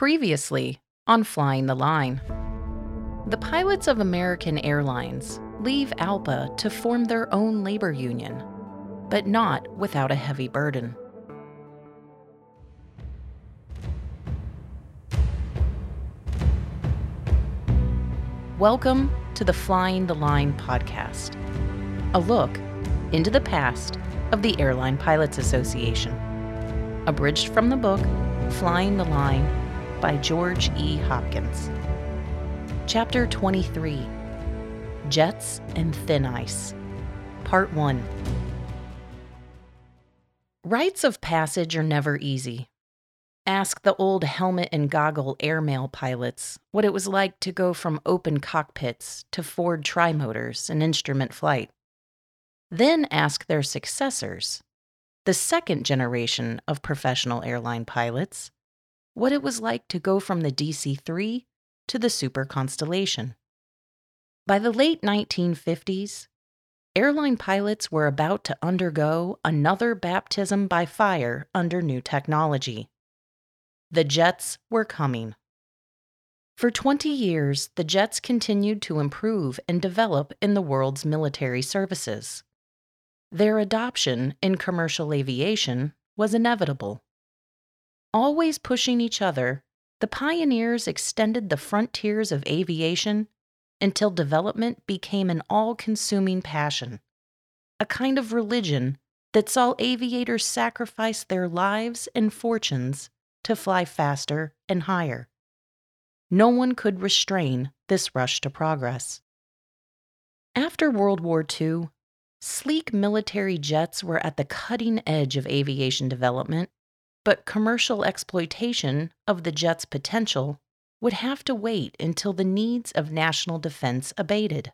Previously on Flying the Line. The pilots of American Airlines leave ALPA to form their own labor union, but not without a heavy burden. Welcome to the Flying the Line podcast, a look into the past of the Airline Pilots Association, abridged from the book Flying the Line by George E. Hopkins. Chapter 23 Jets and Thin Ice, Part 1. Rites of passage are never easy. Ask the old helmet and goggle airmail pilots what it was like to go from open cockpits to Ford trimotors and instrument flight. Then ask their successors, the second generation of professional airline pilots, what it was like to go from the DC 3 to the Super Constellation. By the late 1950s, airline pilots were about to undergo another baptism by fire under new technology. The jets were coming. For 20 years, the jets continued to improve and develop in the world's military services. Their adoption in commercial aviation was inevitable. Always pushing each other, the pioneers extended the frontiers of aviation until development became an all consuming passion, a kind of religion that saw aviators sacrifice their lives and fortunes to fly faster and higher. No one could restrain this rush to progress. After World War II, sleek military jets were at the cutting edge of aviation development, but commercial exploitation of the jet's potential would have to wait until the needs of national defense abated.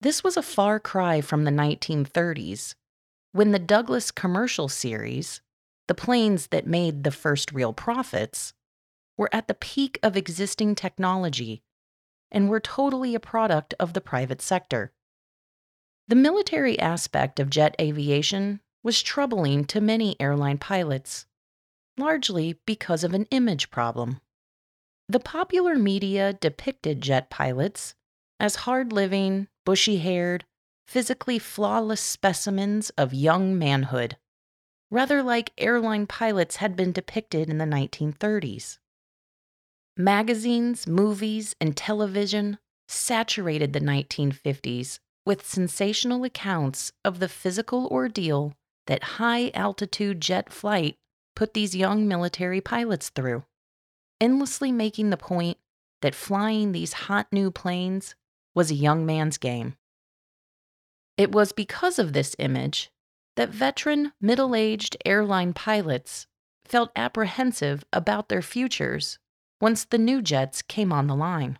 This was a far cry from the 1930s, when the Douglas commercial series, the planes that made the first real profits, were at the peak of existing technology and were totally a product of the private sector. The military aspect of jet aviation was troubling to many airline pilots, largely because of an image problem. The popular media depicted jet pilots as hard living, bushy haired, physically flawless specimens of young manhood rather like airline pilots had been depicted in the 1930s. Magazines, movies, and television saturated the 1950s with sensational accounts of the physical ordeal that high altitude jet flight put these young military pilots through, endlessly making the point that flying these hot new planes was a young man's game. It was because of this image that veteran, middle aged airline pilots felt apprehensive about their futures once the new jets came on the line.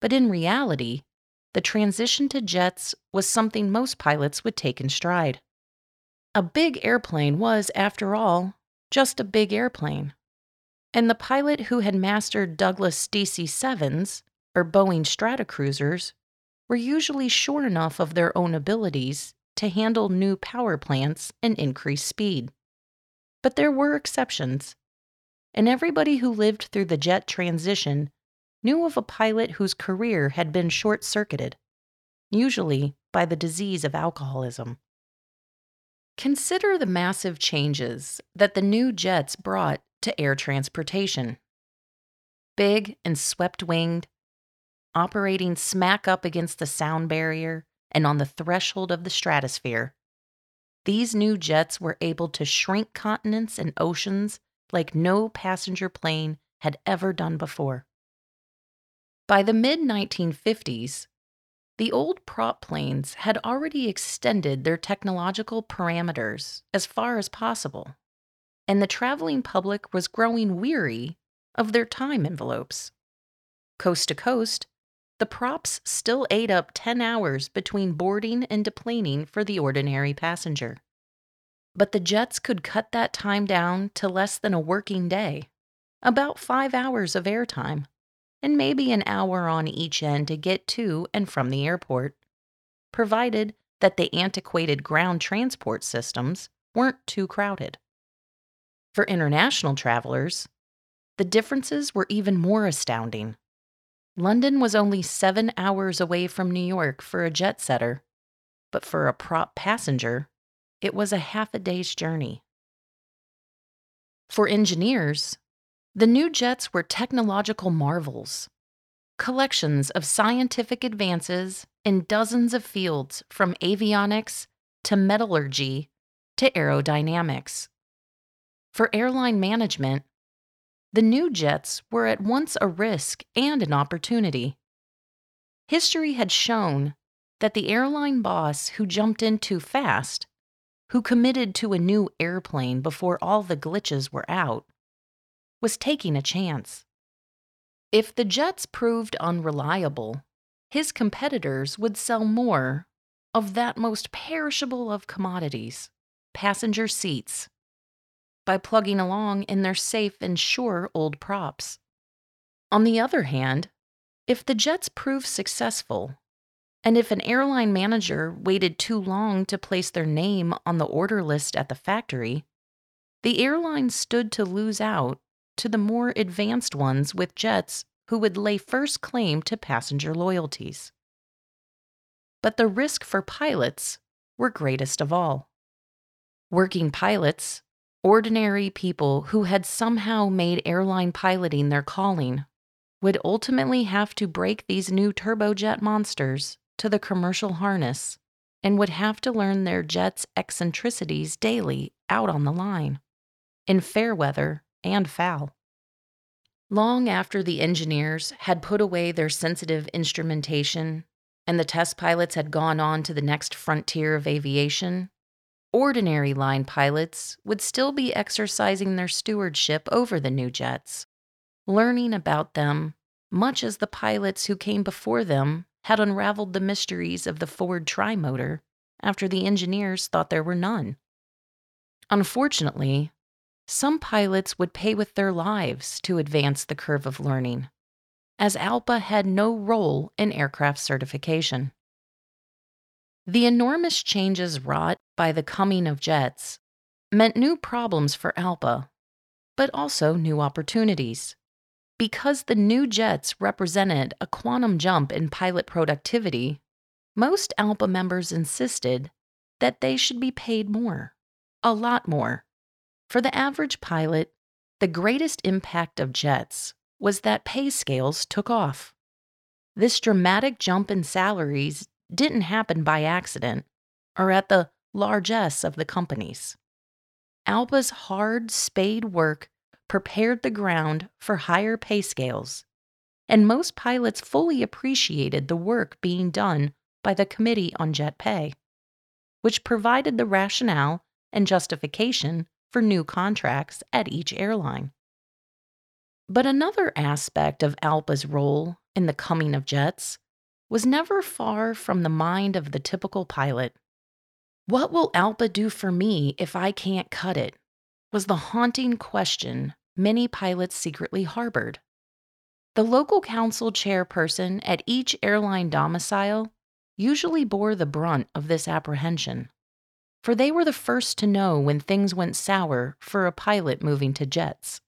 But in reality, the transition to jets was something most pilots would take in stride. A big airplane was, after all, just a big airplane. And the pilot who had mastered Douglas DC 7s or Boeing Stratocruisers were usually sure enough of their own abilities to handle new power plants and increase speed. But there were exceptions, and everybody who lived through the jet transition knew of a pilot whose career had been short circuited, usually by the disease of alcoholism. Consider the massive changes that the new jets brought to air transportation. Big and swept winged, operating smack up against the sound barrier, and on the threshold of the stratosphere. These new jets were able to shrink continents and oceans like no passenger plane had ever done before. By the mid 1950s, the old prop planes had already extended their technological parameters as far as possible, and the traveling public was growing weary of their time envelopes. Coast to coast, the props still ate up 10 hours between boarding and deplaning for the ordinary passenger. But the jets could cut that time down to less than a working day, about five hours of airtime, and maybe an hour on each end to get to and from the airport, provided that the antiquated ground transport systems weren't too crowded. For international travelers, the differences were even more astounding. London was only seven hours away from New York for a jet setter, but for a prop passenger, it was a half a day's journey. For engineers, the new jets were technological marvels, collections of scientific advances in dozens of fields from avionics to metallurgy to aerodynamics. For airline management, the new jets were at once a risk and an opportunity. History had shown that the airline boss who jumped in too fast, who committed to a new airplane before all the glitches were out, was taking a chance. If the jets proved unreliable, his competitors would sell more of that most perishable of commodities passenger seats by plugging along in their safe and sure old props. On the other hand, if the jets proved successful, and if an airline manager waited too long to place their name on the order list at the factory, the airline stood to lose out to the more advanced ones with jets who would lay first claim to passenger loyalties. But the risk for pilots were greatest of all. Working pilots Ordinary people who had somehow made airline piloting their calling would ultimately have to break these new turbojet monsters to the commercial harness and would have to learn their jet's eccentricities daily out on the line, in fair weather and foul. Long after the engineers had put away their sensitive instrumentation and the test pilots had gone on to the next frontier of aviation, ordinary line pilots would still be exercising their stewardship over the new jets, learning about them much as the pilots who came before them had unraveled the mysteries of the Ford trimotor after the engineers thought there were none. Unfortunately, some pilots would pay with their lives to advance the curve of learning, as ALPA had no role in aircraft certification. The enormous changes wrought by the coming of jets meant new problems for ALPA, but also new opportunities. Because the new jets represented a quantum jump in pilot productivity, most ALPA members insisted that they should be paid more, a lot more. For the average pilot, the greatest impact of jets was that pay scales took off. This dramatic jump in salaries didn't happen by accident or at the largesse of the companies. ALPA's hard spade work prepared the ground for higher pay scales, and most pilots fully appreciated the work being done by the Committee on Jet Pay, which provided the rationale and justification for new contracts at each airline. But another aspect of ALPA's role in the coming of jets was never far from the mind of the typical pilot. What will ALPA do for me if I can't cut it? was the haunting question many pilots secretly harbored. The local council chairperson at each airline domicile usually bore the brunt of this apprehension, for they were the first to know when things went sour for a pilot moving to jets.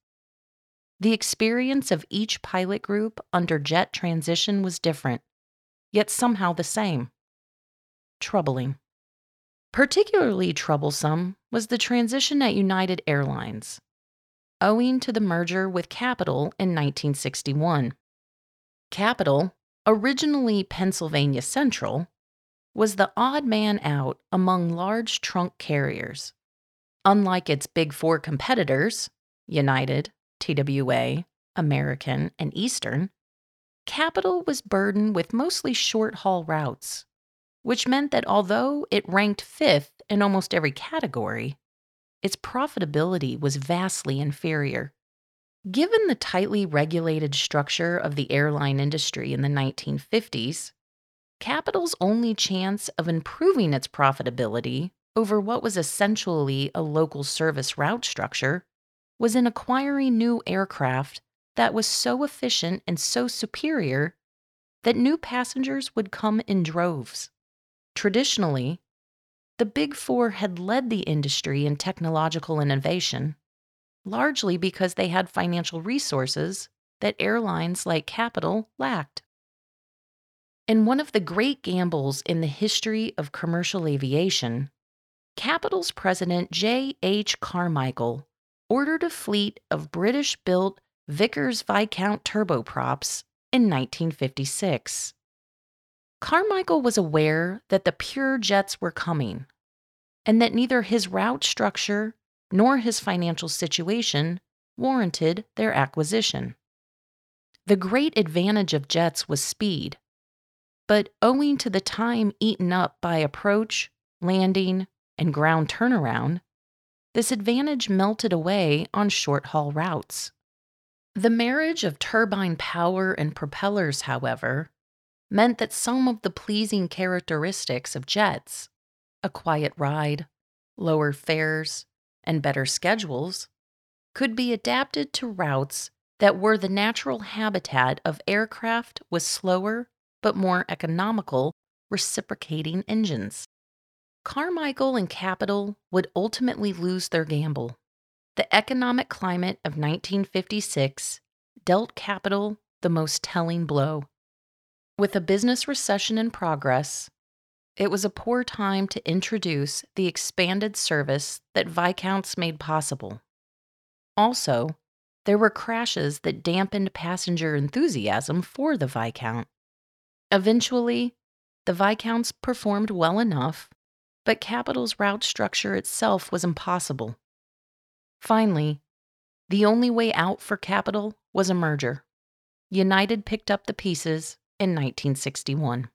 The experience of each pilot group under jet transition was different, yet somehow the same. Troubling. Particularly troublesome was the transition at United Airlines, owing to the merger with Capital in 1961. Capital, originally Pennsylvania Central, was the odd man out among large trunk carriers. Unlike its big four competitors, United, TWA, American, and Eastern, Capital was burdened with mostly short haul routes, which meant that although it ranked fifth in almost every category, its profitability was vastly inferior. Given the tightly regulated structure of the airline industry in the 1950s, Capital's only chance of improving its profitability over what was essentially a local service route structure was in acquiring new aircraft that was so efficient and so superior that new passengers would come in droves. Traditionally, the Big Four had led the industry in technological innovation, largely because they had financial resources that airlines like Capital lacked. In one of the great gambles in the history of commercial aviation, Capital's president J. H. Carmichael ordered a fleet of British built Vickers Viscount turboprops in 1956. Carmichael was aware that the pure jets were coming, and that neither his route structure nor his financial situation warranted their acquisition. The great advantage of jets was speed, but owing to the time eaten up by approach, landing, and ground turnaround, this advantage melted away on short haul routes. The marriage of turbine power and propellers, however, meant that some of the pleasing characteristics of jets a quiet ride, lower fares, and better schedules could be adapted to routes that were the natural habitat of aircraft with slower but more economical reciprocating engines. Carmichael and Capital would ultimately lose their gamble. The economic climate of 1956 dealt Capital the most telling blow. With a business recession in progress, it was a poor time to introduce the expanded service that Viscounts made possible. Also, there were crashes that dampened passenger enthusiasm for the Viscount. Eventually, the Viscounts performed well enough, but Capital's route structure itself was impossible. Finally, the only way out for Capital was a merger. United picked up the pieces in 1961.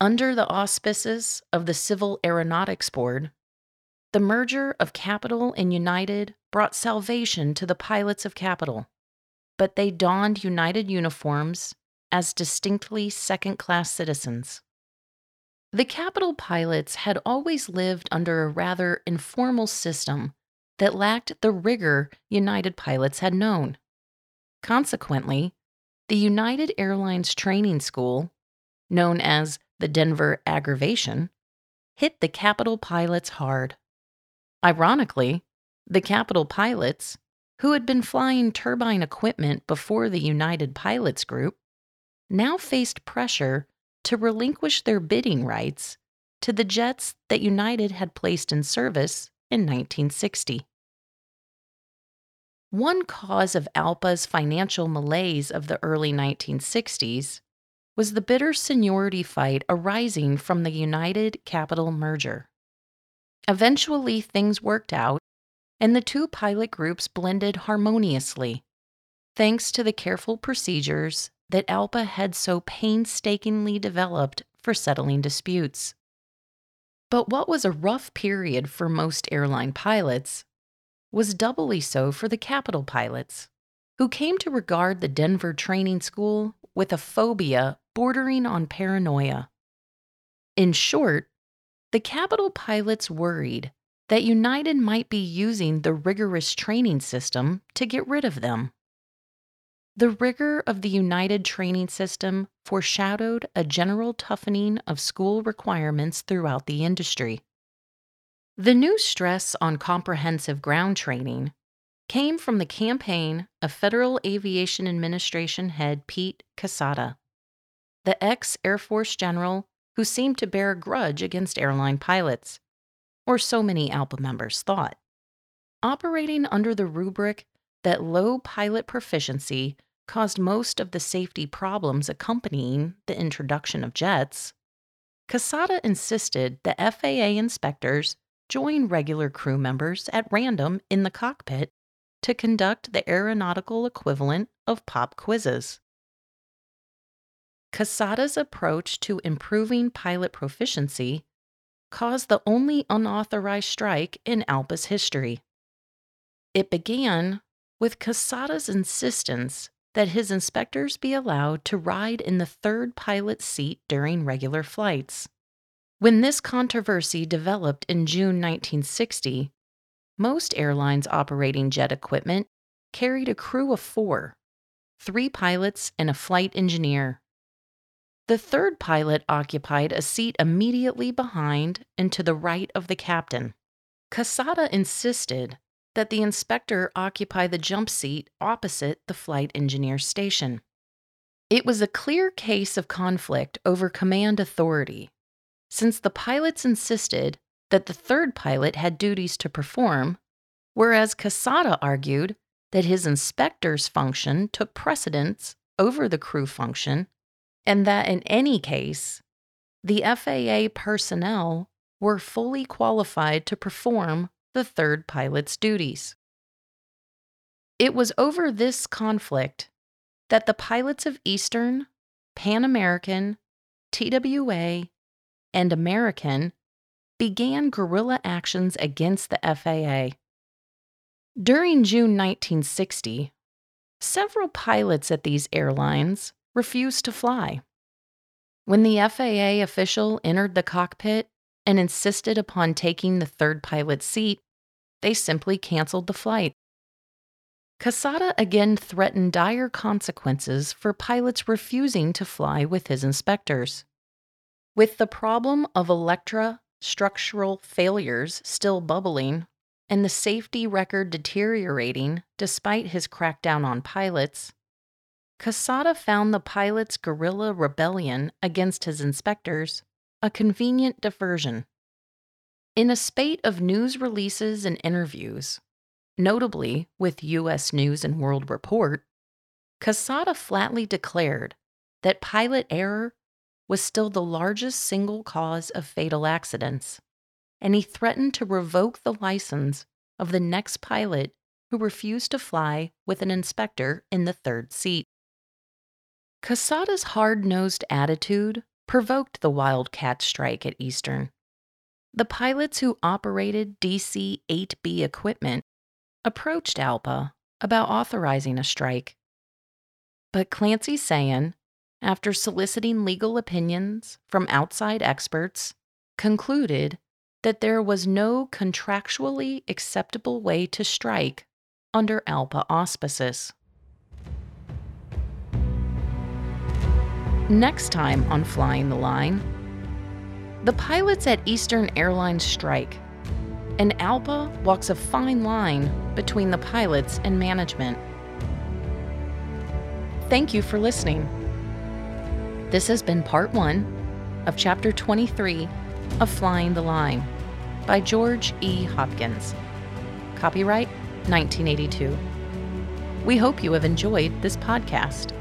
Under the auspices of the Civil Aeronautics Board, the merger of Capital and United brought salvation to the pilots of Capital, but they donned United uniforms as distinctly second class citizens. The Capital pilots had always lived under a rather informal system that lacked the rigor United pilots had known. Consequently, the United Airlines Training School, known as the Denver aggravation, hit the Capital pilots hard. Ironically, the Capital pilots, who had been flying turbine equipment before the United Pilots Group, now faced pressure to relinquish their bidding rights to the jets that United had placed in service in 1960. One cause of ALPA's financial malaise of the early 1960s was the bitter seniority fight arising from the United Capital merger. Eventually, things worked out, and the two pilot groups blended harmoniously, thanks to the careful procedures that ALPA had so painstakingly developed for settling disputes. But what was a rough period for most airline pilots was doubly so for the Capital pilots, who came to regard the Denver Training School with a phobia bordering on paranoia. In short, the Capital pilots worried that United might be using the rigorous training system to get rid of them. The rigor of the United training system foreshadowed a general toughening of school requirements throughout the industry. The new stress on comprehensive ground training came from the campaign of Federal Aviation Administration head Pete Quesada, the ex Air Force general who seemed to bear a grudge against airline pilots, or so many ALPA members thought. Operating under the rubric that low pilot proficiency caused most of the safety problems accompanying the introduction of jets, Quesada insisted the FAA inspectors join regular crew members at random in the cockpit to conduct the aeronautical equivalent of pop quizzes. Quesada's approach to improving pilot proficiency caused the only unauthorized strike in ALPA's history. It began with Quesada's insistence that his inspectors be allowed to ride in the third pilot seat during regular flights. When this controversy developed in June 1960, most airlines operating jet equipment carried a crew of four three pilots and a flight engineer. The third pilot occupied a seat immediately behind and to the right of the captain. Quesada insisted that the inspector occupy the jump seat opposite the flight engineer's station. It was a clear case of conflict over command authority, since the pilots insisted that the third pilot had duties to perform, whereas Quesada argued that his inspector's function took precedence over the crew function, and that in any case, the FAA personnel were fully qualified to perform the third pilot's duties. It was over this conflict that the pilots of Eastern, Pan American, TWA, and American began guerrilla actions against the FAA. During June 1960, several pilots at these airlines refused to fly. When the FAA official entered the cockpit and insisted upon taking the third pilot's seat, they simply canceled the flight. Quesada again threatened dire consequences for pilots refusing to fly with his inspectors. With the problem of Electra structural failures still bubbling and the safety record deteriorating despite his crackdown on pilots, Quesada found the pilots' guerrilla rebellion against his inspectors a convenient diversion. In a spate of news releases and interviews, Notably, with U.S. News and World Report, Quesada flatly declared that pilot error was still the largest single cause of fatal accidents, and he threatened to revoke the license of the next pilot who refused to fly with an inspector in the third seat. Quesada's hard nosed attitude provoked the Wildcat strike at Eastern. The pilots who operated DC 8B equipment approached ALPA about authorizing a strike. But Clancy Sayen, after soliciting legal opinions from outside experts, concluded that there was no contractually acceptable way to strike under ALPA auspices. Next time on Flying the Line, the pilots at Eastern Airlines strike and ALPA walks a fine line between the pilots and management. Thank you for listening. This has been part one of Chapter 23 of Flying the Line by George E. Hopkins. Copyright 1982. We hope you have enjoyed this podcast.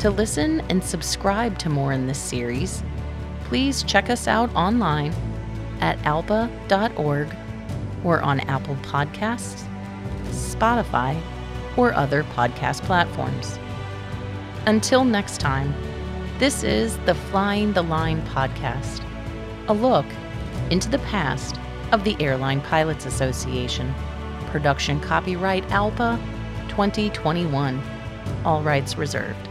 To listen and subscribe to more in this series, please check us out online at alpa.org or on Apple Podcasts, Spotify, or other podcast platforms. Until next time, this is the Flying the Line podcast, a look into the past of the Airline Pilots Association. Production copyright ALPA 2021. All rights reserved.